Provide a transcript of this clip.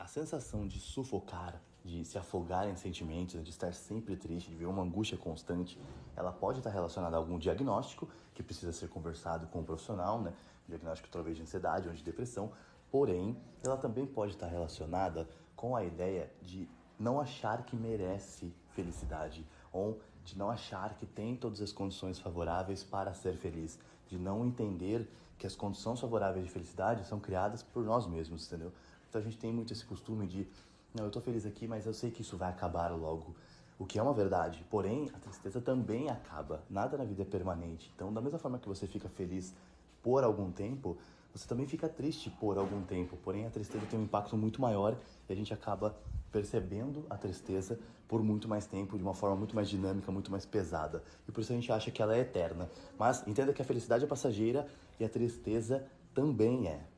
a sensação de sufocar, de se afogar em sentimentos, de estar sempre triste, de ver uma angústia constante, ela pode estar relacionada a algum diagnóstico que precisa ser conversado com o um profissional, né? diagnóstico talvez de ansiedade ou de depressão, porém, ela também pode estar relacionada com a ideia de não achar que merece felicidade ou de não achar que tem todas as condições favoráveis para ser feliz, de não entender que as condições favoráveis de felicidade são criadas por nós mesmos, entendeu? Então a gente tem muito esse costume de, não, eu tô feliz aqui, mas eu sei que isso vai acabar logo. O que é uma verdade, porém a tristeza também acaba. Nada na vida é permanente. Então, da mesma forma que você fica feliz por algum tempo, você também fica triste por algum tempo. Porém, a tristeza tem um impacto muito maior e a gente acaba percebendo a tristeza por muito mais tempo, de uma forma muito mais dinâmica, muito mais pesada. E por isso a gente acha que ela é eterna. Mas entenda que a felicidade é passageira e a tristeza também é.